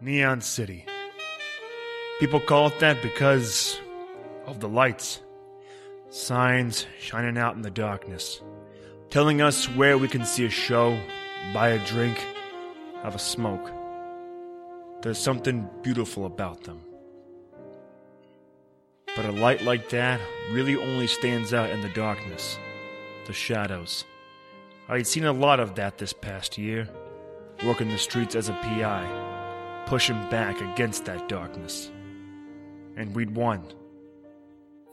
Neon City. People call it that because of the lights. Signs shining out in the darkness, telling us where we can see a show, buy a drink, have a smoke. There's something beautiful about them. But a light like that really only stands out in the darkness, the shadows. I'd seen a lot of that this past year, working the streets as a PI, pushing back against that darkness. And we'd won.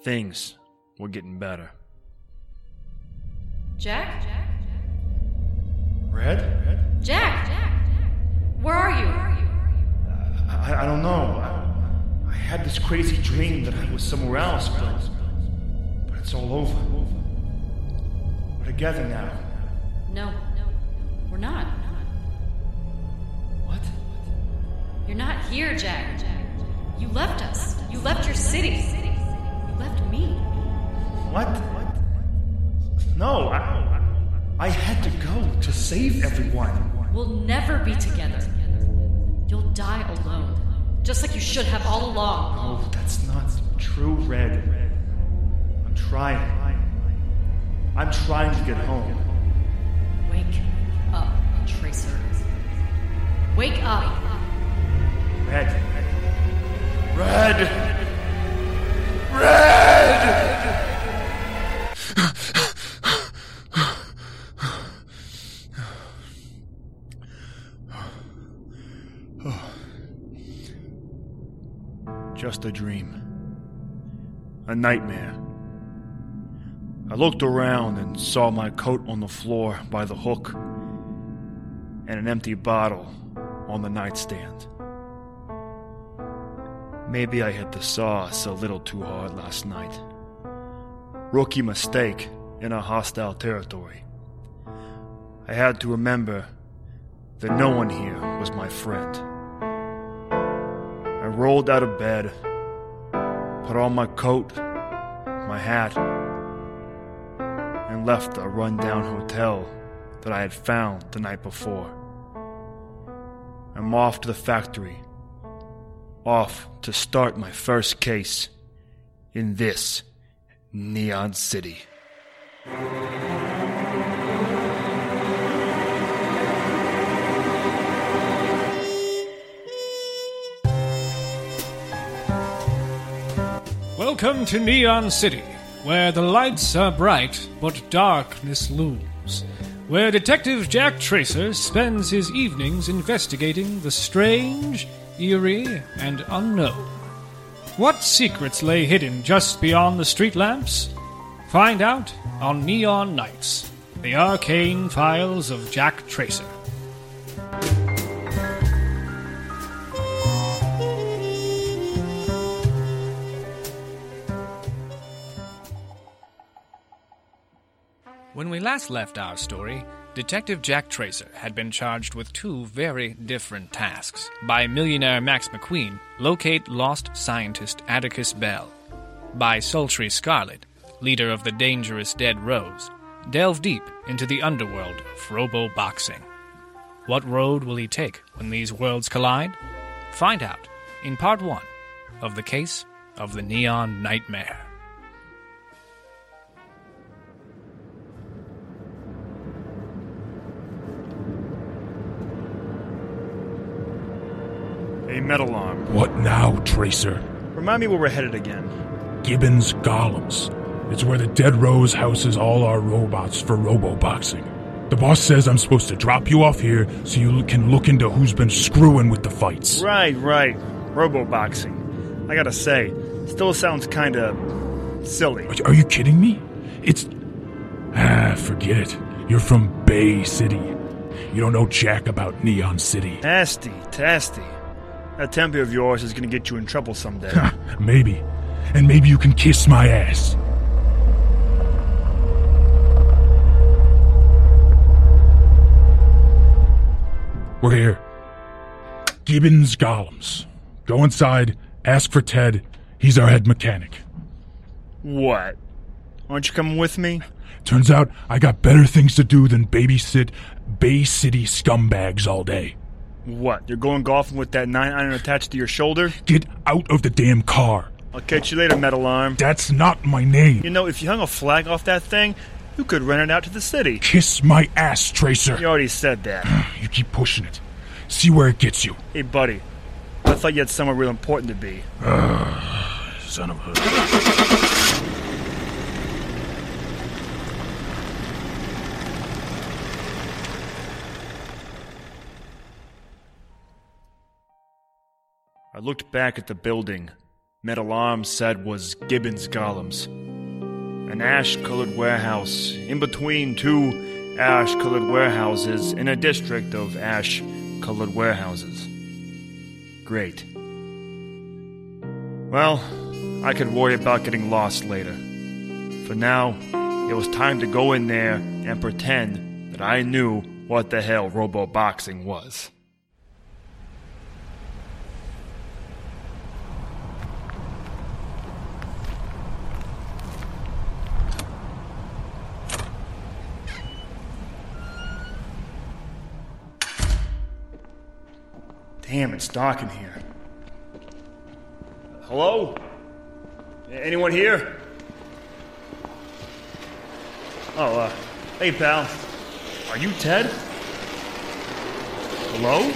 Things were getting better. Jack? Red? Jack? Where are you? I, I don't know. I, I had this crazy dream that I was somewhere else, but, but it's all over. We're together now. No, we're not. You're not here, Jack. You left us. You left your city. You left me. What? No, I, I had to go to save everyone. We'll never be together. You'll die alone. Just like you should have all along. Oh, that's not true, Red. I'm trying. I'm trying to get home. Wake up, Tracer. Wake up. Red. Red. Red! Just a dream. A nightmare. I looked around and saw my coat on the floor by the hook and an empty bottle on the nightstand. Maybe I hit the sauce a little too hard last night. Rookie mistake in a hostile territory. I had to remember that no one here was my friend. I rolled out of bed, put on my coat, my hat, and left a rundown hotel that I had found the night before. I'm off to the factory off to start my first case in this Neon City. Welcome to Neon City, where the lights are bright but darkness looms. Where Detective Jack Tracer spends his evenings investigating the strange, eerie, and unknown. What secrets lay hidden just beyond the street lamps? Find out on Neon Nights, the arcane files of Jack Tracer. When we last left our story, Detective Jack Tracer had been charged with two very different tasks by millionaire Max McQueen locate lost scientist Atticus Bell, by Sultry Scarlet, leader of the dangerous Dead Rose, delve deep into the underworld of robo boxing. What road will he take when these worlds collide? Find out in part one of the case of the Neon Nightmare. A metal arm. What now, Tracer? Remind me where we're headed again. Gibbons Golems. It's where the Dead Rose houses all our robots for robo-boxing. The boss says I'm supposed to drop you off here so you can look into who's been screwing with the fights. Right, right. Robo boxing. I gotta say, still sounds kinda silly. Are- Are you kidding me? It's. Ah, forget it. You're from Bay City. You don't know jack about Neon City. Tasty, tasty. That temper of yours is gonna get you in trouble someday. maybe. And maybe you can kiss my ass. We're here. Gibbons Golems. Go inside, ask for Ted. He's our head mechanic. what? Aren't you coming with me? Turns out I got better things to do than babysit Bay City scumbags all day. What, you're going golfing with that nine iron attached to your shoulder? Get out of the damn car. I'll catch you later, Metal Arm. That's not my name. You know, if you hung a flag off that thing, you could rent it out to the city. Kiss my ass, Tracer. You already said that. You keep pushing it. See where it gets you. Hey, buddy. I thought you had somewhere real important to be. Son of a. looked back at the building. Metal arms said was Gibbons Golems. An ash colored warehouse in between two ash colored warehouses in a district of ash colored warehouses. Great. Well, I could worry about getting lost later. For now, it was time to go in there and pretend that I knew what the hell robo boxing was. Damn, it's dark in here. Hello? Anyone here? Oh, uh, hey, pal. Are you Ted? Hello?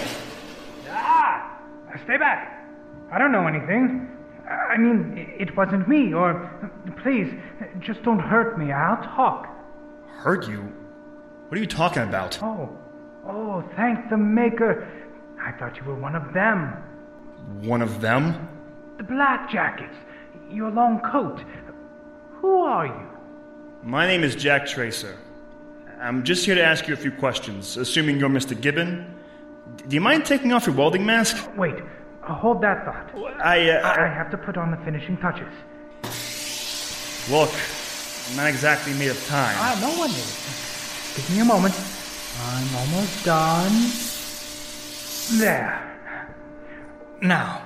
Ah! Stay back. I don't know anything. I mean, it wasn't me, or. Please, just don't hurt me. I'll talk. Hurt you? What are you talking about? Oh, oh, thank the Maker. I thought you were one of them. One of them? The Black Jackets. Your long coat. Who are you? My name is Jack Tracer. I'm just here to ask you a few questions, assuming you're Mr. Gibbon. Do you mind taking off your welding mask? Wait, uh, hold that thought. I, uh, I I have to put on the finishing touches. look, I'm not exactly made of time. Ah, no one is. Give me a moment. I'm almost done. There. Now,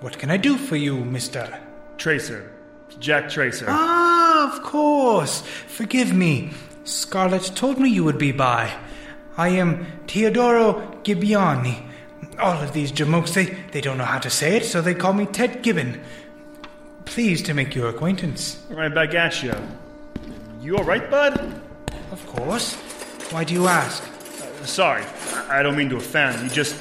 what can I do for you, mister? Tracer. Jack Tracer. Ah, of course. Forgive me. Scarlett told me you would be by. I am Teodoro Gibbiani. All of these jamokes, they, they don't know how to say it, so they call me Ted Gibbon. Pleased to make your acquaintance. Right back at you. You alright, bud? Of course. Why do you ask? Sorry, I don't mean to offend. You just.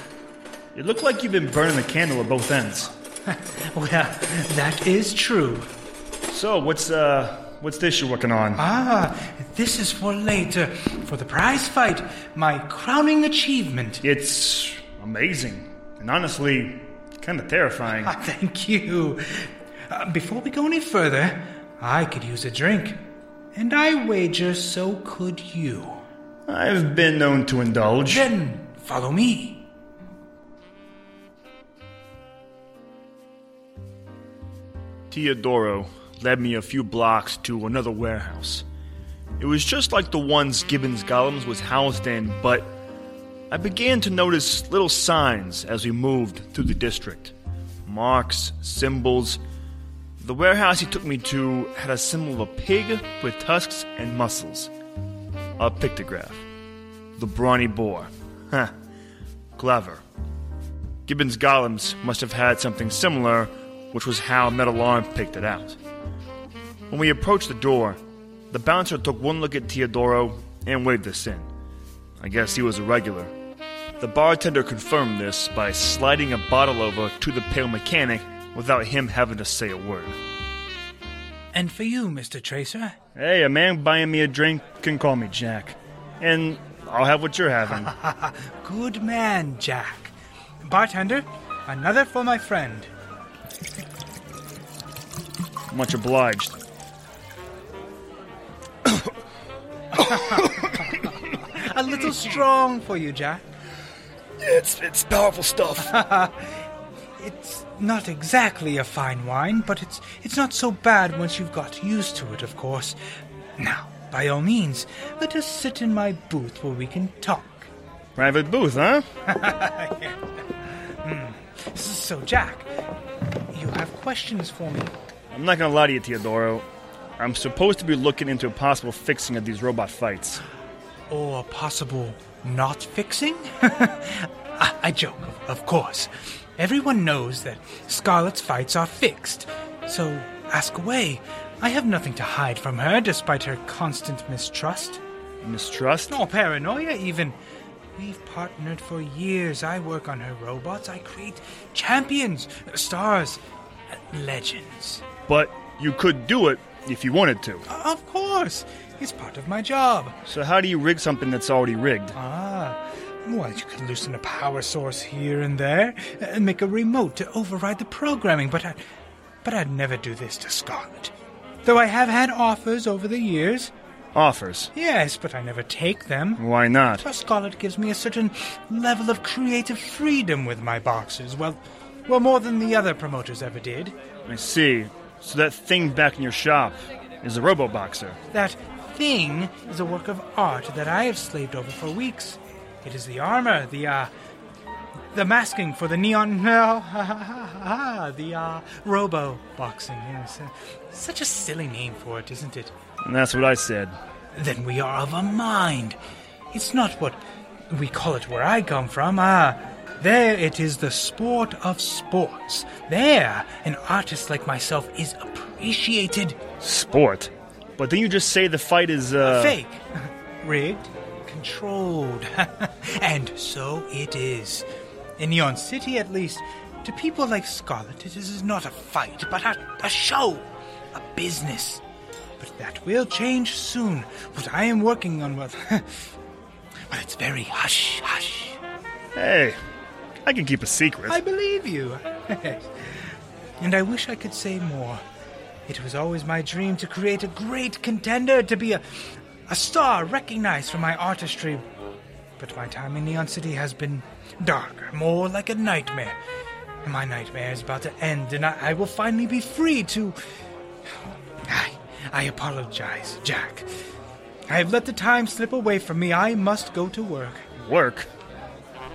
You look like you've been burning the candle at both ends. Well, that is true. So, what's, uh. What's this you're working on? Ah, this is for later, for the prize fight, my crowning achievement. It's amazing. And honestly, kind of terrifying. Ah, thank you. Uh, before we go any further, I could use a drink. And I wager so could you. I've been known to indulge. Then follow me. Teodoro led me a few blocks to another warehouse. It was just like the ones Gibbons Golems was housed in, but I began to notice little signs as we moved through the district marks, symbols. The warehouse he took me to had a symbol of a pig with tusks and muscles. A pictograph. The brawny boar. Huh. Clever. Gibbons Golems must have had something similar, which was how Metal Arm picked it out. When we approached the door, the bouncer took one look at Teodoro and waved us in. I guess he was a regular. The bartender confirmed this by sliding a bottle over to the pale mechanic without him having to say a word. And for you, Mr. Tracer. Hey, a man buying me a drink can call me Jack. And I'll have what you're having. Good man, Jack. Bartender, another for my friend. Much obliged. A little strong for you, Jack. It's it's powerful stuff. It's not exactly a fine wine, but it's it's not so bad once you've got used to it, of course. Now, by all means, let us sit in my booth where we can talk. Private booth, huh? Hmm. So, Jack, you have questions for me? I'm not gonna lie to you, Teodoro. I'm supposed to be looking into a possible fixing of these robot fights. Or a possible not fixing? I, I joke, of, of course. Everyone knows that Scarlet's fights are fixed. So ask away. I have nothing to hide from her, despite her constant mistrust. Mistrust? No paranoia, even. We've partnered for years. I work on her robots. I create champions, stars, legends. But you could do it if you wanted to. Of course. It's part of my job. So how do you rig something that's already rigged? Ah, well, you could loosen a power source here and there and make a remote to override the programming, but I, but I'd never do this to Scarlet. Though I have had offers over the years. Offers. Yes, but I never take them. Why not? For Scarlet gives me a certain level of creative freedom with my boxes. Well, well, more than the other promoters ever did. I see. So that thing back in your shop is a robo-boxer. That thing is a work of art that I have slaved over for weeks. It is the armor, the uh, the masking for the neon, the uh, robo boxing. Yes, uh, such a silly name for it, isn't it? And that's what I said. Then we are of a mind. It's not what we call it where I come from. Ah, there it is the sport of sports. There, an artist like myself is appreciated. Sport? But didn't you just say the fight is, uh. Fake. Rigged. Controlled. and so it is. In Neon City, at least, to people like Scarlet, it is not a fight, but a, a show. A business. But that will change soon. What I am working on, well. well, it's very hush hush. Hey, I can keep a secret. I believe you. and I wish I could say more. It was always my dream to create a great contender, to be a, a star recognized for my artistry. But my time in Neon City has been darker, more like a nightmare. My nightmare is about to end, and I, I will finally be free to. I, I apologize, Jack. I have let the time slip away from me. I must go to work. Work?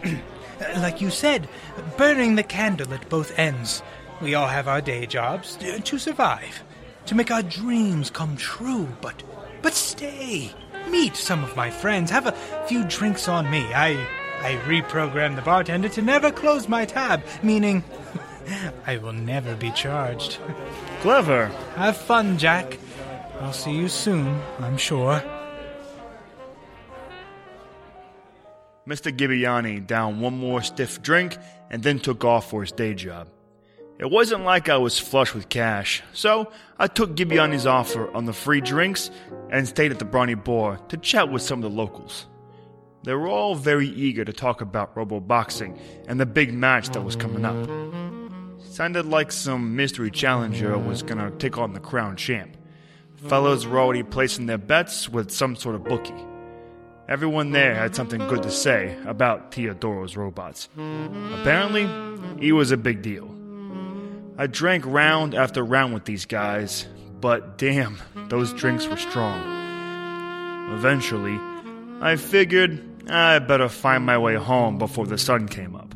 like you said, burning the candle at both ends. We all have our day jobs uh, to survive, to make our dreams come true, but but stay. Meet some of my friends, have a few drinks on me. I I reprogrammed the bartender to never close my tab, meaning I will never be charged. Clever. Have fun, Jack. I'll see you soon, I'm sure. Mr. Gibbiani downed one more stiff drink and then took off for his day job. It wasn't like I was flush with cash, so I took Gibbiani's offer on the free drinks and stayed at the Brawny Boar to chat with some of the locals. They were all very eager to talk about robo boxing and the big match that was coming up. Sounded like some mystery challenger was gonna take on the crown champ. Fellows were already placing their bets with some sort of bookie. Everyone there had something good to say about Teodoro's robots. Apparently, he was a big deal. I drank round after round with these guys, but damn, those drinks were strong. Eventually, I figured I better find my way home before the sun came up.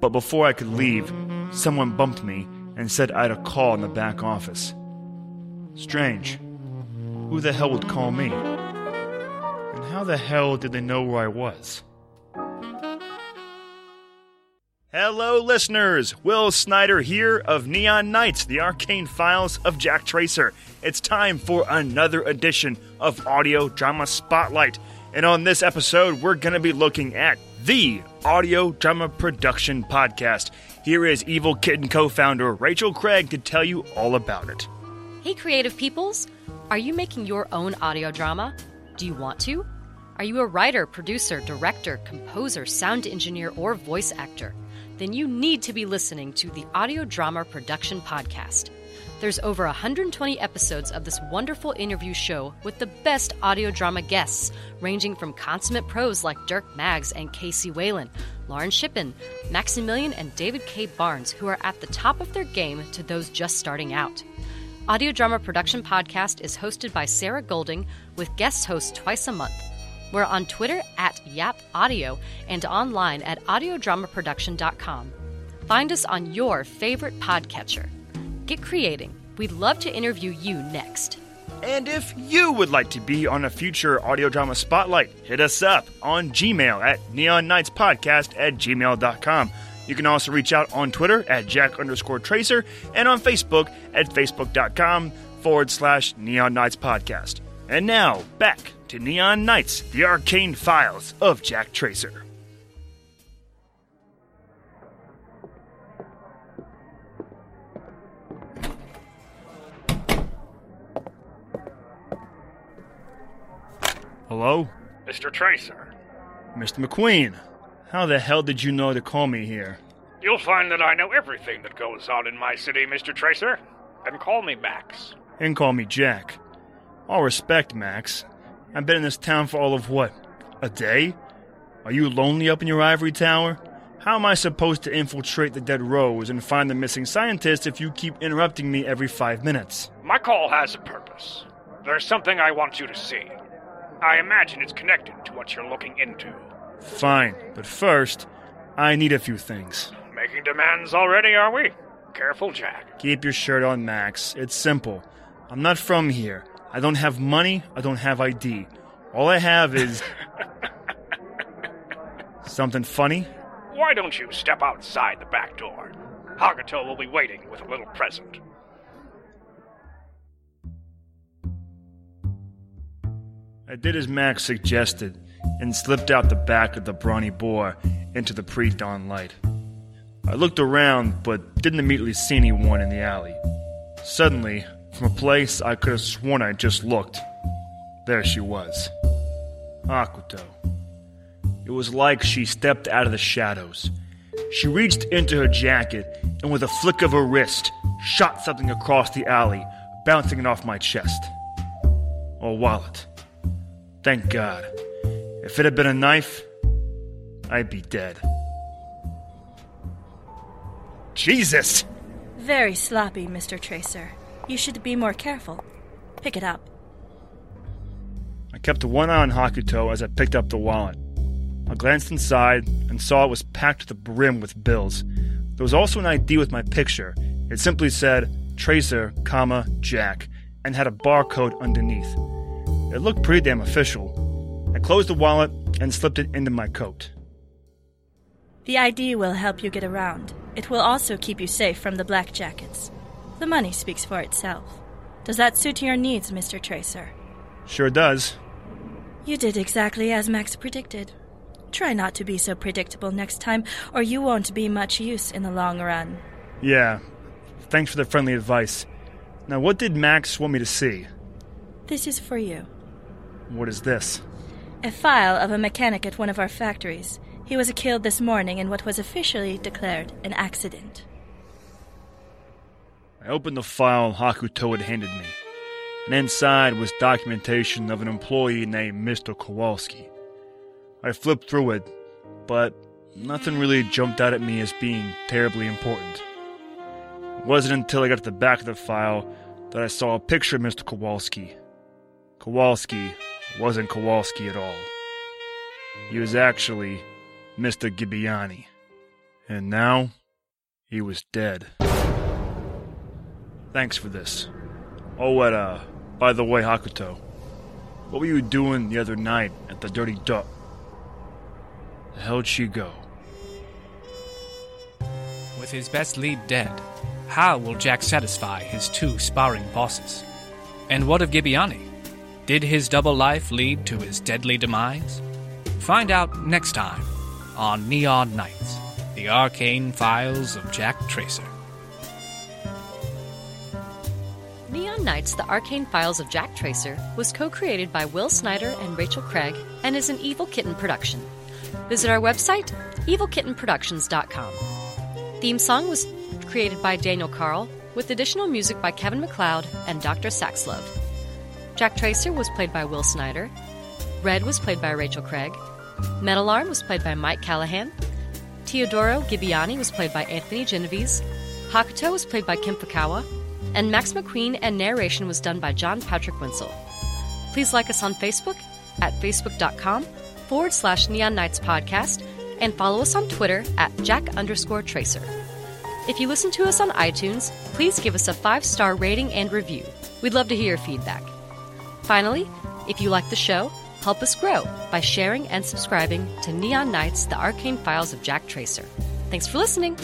But before I could leave, someone bumped me and said I had a call in the back office. Strange. Who the hell would call me? And how the hell did they know where I was? Hello, listeners! Will Snyder here of Neon Nights, the arcane files of Jack Tracer. It's time for another edition of Audio Drama Spotlight. And on this episode, we're going to be looking at the Audio Drama Production Podcast. Here is Evil Kitten co founder Rachel Craig to tell you all about it. Hey, creative peoples! Are you making your own audio drama? Do you want to? Are you a writer, producer, director, composer, sound engineer, or voice actor? Then you need to be listening to the Audio Drama Production Podcast. There's over 120 episodes of this wonderful interview show with the best audio drama guests, ranging from consummate pros like Dirk Maggs and KC Wayland, Lauren Shippen, Maximilian, and David K. Barnes, who are at the top of their game to those just starting out. Audio Drama Production Podcast is hosted by Sarah Golding with guest hosts twice a month. We're on Twitter at Yap Audio and online at audiodramaproduction.com. Find us on your favorite podcatcher. Get creating. We'd love to interview you next. And if you would like to be on a future audio drama spotlight, hit us up on Gmail at neonnightspodcast at gmail.com. You can also reach out on Twitter at Jack underscore Tracer and on Facebook at facebook.com forward slash Neon Nights Podcast. And now, back to Neon Nights, the arcane files of Jack Tracer. Hello? Mr. Tracer, Mr. McQueen, how the hell did you know to call me here? you'll find that I know everything that goes on in my city, Mr. Tracer. And call me Max. And call me Jack. All respect, Max. I've been in this town for all of what? A day? Are you lonely up in your ivory tower? How am I supposed to infiltrate the dead rose and find the missing scientist if you keep interrupting me every five minutes? My call has a purpose. There's something I want you to see. I imagine it's connected to what you're looking into. Fine, but first, I need a few things. Making demands already, are we? Careful, Jack. Keep your shirt on, Max. It's simple. I'm not from here. I don't have money. I don't have ID. All I have is. Something funny? Why don't you step outside the back door? Hakuto will be waiting with a little present. I did as Max suggested and slipped out the back of the brawny boar into the pre dawn light. I looked around but didn't immediately see anyone in the alley. Suddenly, from a place I could have sworn I just looked, there she was. Hakuto. It was like she stepped out of the shadows. She reached into her jacket and, with a flick of her wrist, shot something across the alley, bouncing it off my chest. A wallet. Thank God. If it had been a knife, I'd be dead. Jesus! Very sloppy, Mr. Tracer. You should be more careful. Pick it up. I kept one eye on Hakuto as I picked up the wallet. I glanced inside and saw it was packed to the brim with bills. There was also an ID with my picture. It simply said Tracer, comma, Jack, and had a barcode underneath. It looked pretty damn official. I closed the wallet and slipped it into my coat. The ID will help you get around. It will also keep you safe from the black jackets. The money speaks for itself. Does that suit your needs, Mr. Tracer? Sure does. You did exactly as Max predicted. Try not to be so predictable next time, or you won't be much use in the long run. Yeah. Thanks for the friendly advice. Now, what did Max want me to see? This is for you. What is this? A file of a mechanic at one of our factories. He was killed this morning in what was officially declared an accident. I opened the file Hakuto had handed me, and inside was documentation of an employee named Mr. Kowalski. I flipped through it, but nothing really jumped out at me as being terribly important. It wasn't until I got to the back of the file that I saw a picture of Mr. Kowalski. Kowalski wasn't Kowalski at all. He was actually Mr. Gibbiani. And now, he was dead. Thanks for this. Oh, and, uh, by the way, Hakuto, what were you doing the other night at the Dirty Duck? The hell'd she go? With his best lead dead, how will Jack satisfy his two sparring bosses? And what of Gibbiani? Did his double life lead to his deadly demise? Find out next time on Neon Nights, the arcane files of Jack Tracer. Neon Nights, The Arcane Files of Jack Tracer was co created by Will Snyder and Rachel Craig and is an Evil Kitten production. Visit our website, evilkittenproductions.com. Theme song was created by Daniel Carl, with additional music by Kevin MacLeod and Dr. Saxlove. Jack Tracer was played by Will Snyder. Red was played by Rachel Craig. Metal Arm was played by Mike Callahan. Teodoro Gibbiani was played by Anthony Genovese. Hakuto was played by Kim Fukawa. And Max McQueen and narration was done by John Patrick Winsel. Please like us on Facebook at facebook.com forward slash Neon Nights Podcast and follow us on Twitter at Jack underscore Tracer. If you listen to us on iTunes, please give us a five star rating and review. We'd love to hear your feedback. Finally, if you like the show, help us grow by sharing and subscribing to Neon Nights, The Arcane Files of Jack Tracer. Thanks for listening.